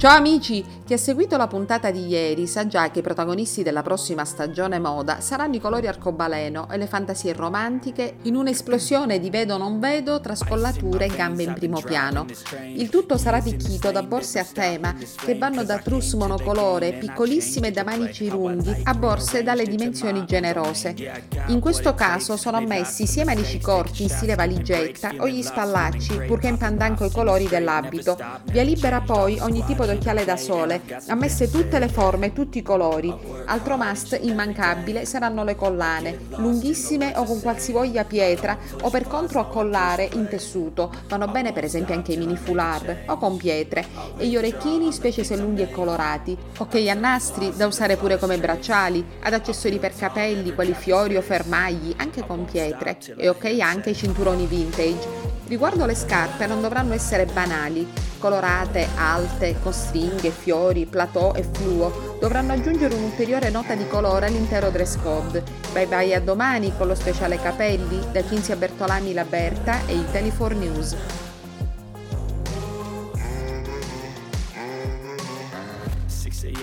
Ciao amici, chi ha seguito la puntata di ieri sa già che i protagonisti della prossima stagione moda saranno i colori arcobaleno e le fantasie romantiche in un'esplosione di vedo non vedo tra scollature e gambe in primo piano. Il tutto sarà arricchito da borse a tema che vanno da trousse monocolore piccolissime da manici lunghi a borse dalle dimensioni generose. In questo caso sono ammessi sia i manici corti in stile valigetta o gli spallacci purché in pandan coi colori dell'abito. Via libera poi ogni tipo di d'occhiale da sole, ammesse tutte le forme, tutti i colori. Altro must immancabile saranno le collane, lunghissime o con qualsivoglia pietra o per contro a collare in tessuto. Vanno bene per esempio anche i mini foulard o con pietre. E gli orecchini, specie se lunghi e colorati. Ok a nastri, da usare pure come bracciali, ad accessori per capelli, quali fiori o fermagli, anche con pietre. E ok anche i cinturoni vintage. Riguardo le scarpe non dovranno essere banali, colorate, alte, con stringhe, fiori, plateau e fluo, dovranno aggiungere un'ulteriore nota di colore all'intero dress code. Bye bye a domani con lo speciale capelli da Cinzia Bertolani La Berta e Italy 4 News.